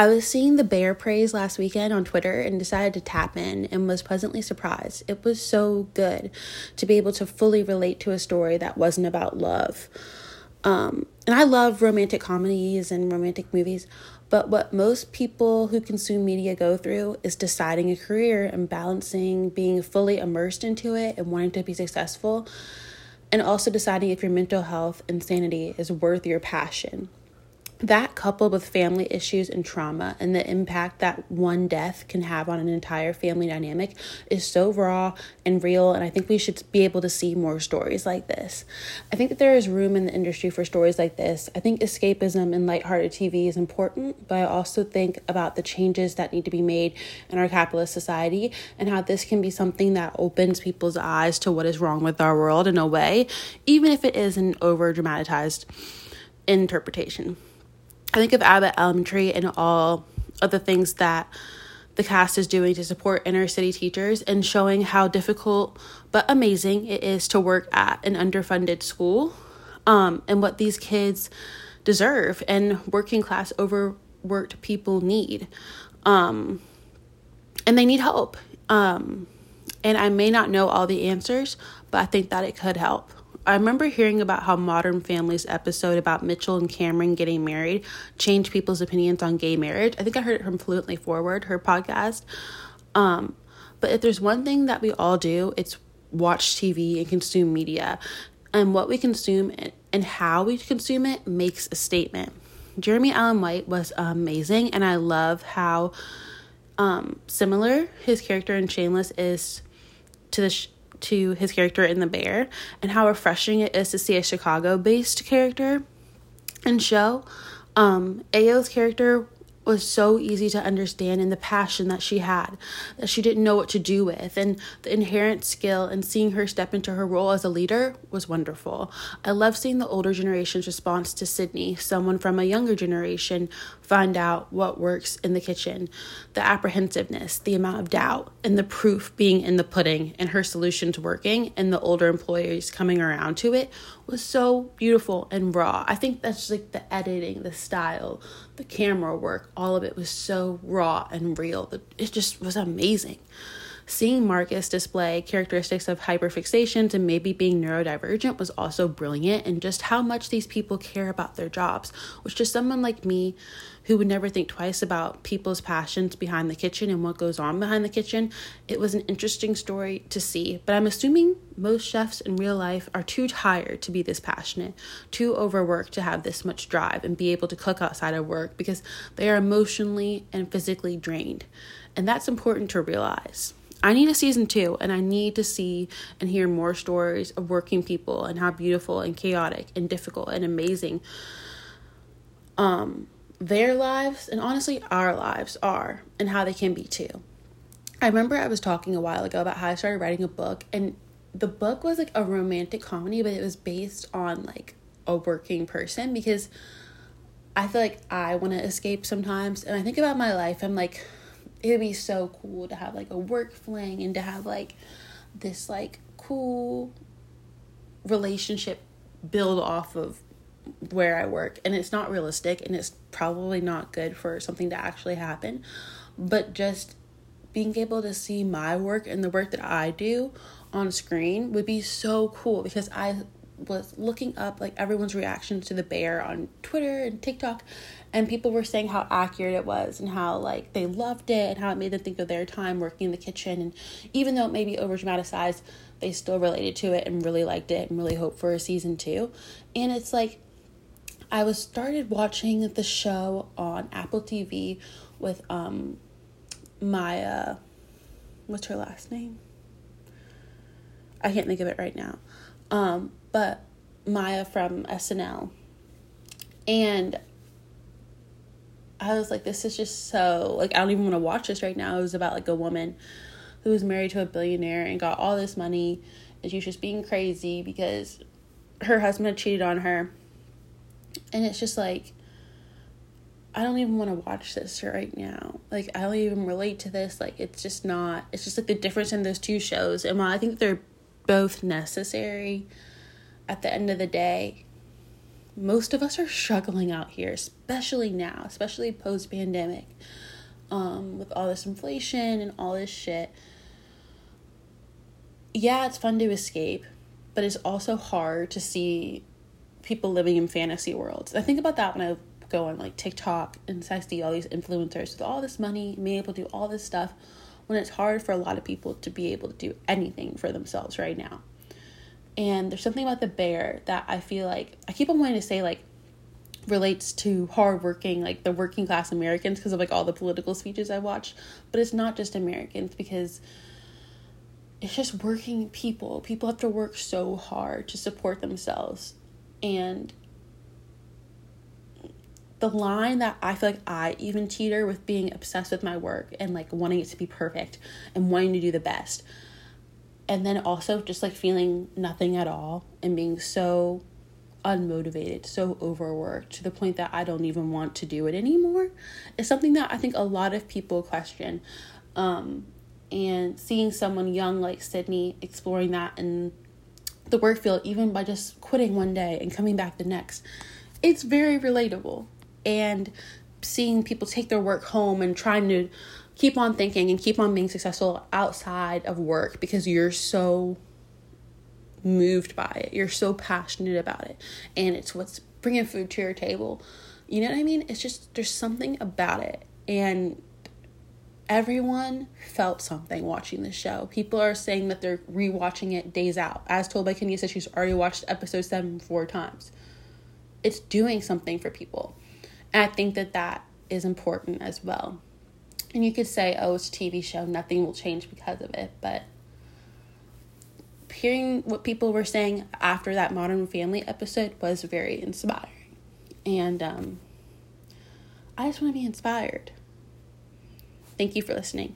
I was seeing the bear praise last weekend on Twitter and decided to tap in and was pleasantly surprised. It was so good to be able to fully relate to a story that wasn't about love. Um, and I love romantic comedies and romantic movies, but what most people who consume media go through is deciding a career and balancing being fully immersed into it and wanting to be successful, and also deciding if your mental health and sanity is worth your passion that coupled with family issues and trauma and the impact that one death can have on an entire family dynamic is so raw and real and i think we should be able to see more stories like this. I think that there is room in the industry for stories like this. I think escapism and lighthearted tv is important but i also think about the changes that need to be made in our capitalist society and how this can be something that opens people's eyes to what is wrong with our world in a way even if it is an over dramatized interpretation I think of Abbott Elementary and all of the things that the cast is doing to support inner city teachers and showing how difficult but amazing it is to work at an underfunded school um, and what these kids deserve and working class overworked people need. Um, and they need help. Um, and I may not know all the answers, but I think that it could help. I remember hearing about how Modern Family's episode about Mitchell and Cameron getting married changed people's opinions on gay marriage. I think I heard it from Fluently Forward, her podcast. Um, but if there's one thing that we all do, it's watch TV and consume media. And what we consume and how we consume it makes a statement. Jeremy Allen White was amazing, and I love how um, similar his character in Shameless is to the. Sh- to his character in The Bear and how refreshing it is to see a Chicago based character and show. Um, Ayo's character was so easy to understand and the passion that she had that she didn't know what to do with and the inherent skill and seeing her step into her role as a leader was wonderful i love seeing the older generation's response to sydney someone from a younger generation find out what works in the kitchen the apprehensiveness the amount of doubt and the proof being in the pudding and her solutions working and the older employees coming around to it was so beautiful and raw i think that's like the editing the style the camera work, all of it was so raw and real. It just was amazing. Seeing Marcus display characteristics of hyperfixations and maybe being neurodivergent was also brilliant, and just how much these people care about their jobs, which to someone like me who would never think twice about people's passions behind the kitchen and what goes on behind the kitchen, it was an interesting story to see. But I'm assuming most chefs in real life are too tired to be this passionate, too overworked to have this much drive and be able to cook outside of work because they are emotionally and physically drained. And that's important to realize. I need a season two, and I need to see and hear more stories of working people and how beautiful and chaotic and difficult and amazing um, their lives and honestly our lives are, and how they can be too. I remember I was talking a while ago about how I started writing a book, and the book was like a romantic comedy, but it was based on like a working person because I feel like I want to escape sometimes, and I think about my life. I'm like, it would be so cool to have like a work fling and to have like this like cool relationship build off of where I work. And it's not realistic and it's probably not good for something to actually happen. But just being able to see my work and the work that I do on screen would be so cool because I was looking up like everyone's reactions to the bear on Twitter and TikTok and people were saying how accurate it was and how like they loved it and how it made them think of their time working in the kitchen. And even though it may be over dramatized they still related to it and really liked it and really hoped for a season two. And it's like i was started watching the show on apple tv with um maya what's her last name? I can't think of it right now. Um but maya from snl and I was like, this is just so like I don't even want to watch this right now. It was about like a woman who was married to a billionaire and got all this money and she was just being crazy because her husband had cheated on her. And it's just like I don't even want to watch this right now. Like I don't even relate to this. Like it's just not it's just like the difference in those two shows. And while I think they're both necessary at the end of the day, most of us are struggling out here, especially now, especially post pandemic, um, with all this inflation and all this shit. Yeah, it's fun to escape, but it's also hard to see people living in fantasy worlds. I think about that when I go on like TikTok and I see all these influencers with all this money, being able to do all this stuff, when it's hard for a lot of people to be able to do anything for themselves right now. And there's something about the bear that I feel like I keep on wanting to say like relates to hardworking, like the working class Americans because of like all the political speeches I watch. But it's not just Americans because it's just working people. People have to work so hard to support themselves. And the line that I feel like I even teeter with being obsessed with my work and like wanting it to be perfect and wanting to do the best and then also just like feeling nothing at all and being so unmotivated, so overworked to the point that I don't even want to do it anymore is something that I think a lot of people question. Um, and seeing someone young like Sydney exploring that in the work field, even by just quitting one day and coming back the next, it's very relatable. And seeing people take their work home and trying to keep on thinking and keep on being successful outside of work because you're so moved by it. You're so passionate about it. And it's what's bringing food to your table. You know what I mean? It's just, there's something about it. And everyone felt something watching the show. People are saying that they're rewatching it days out. As told by Kenya, said she's already watched episode seven four times. It's doing something for people. And I think that that is important as well. And you could say, oh, it's a TV show, nothing will change because of it. But hearing what people were saying after that Modern Family episode was very inspiring. And um, I just want to be inspired. Thank you for listening.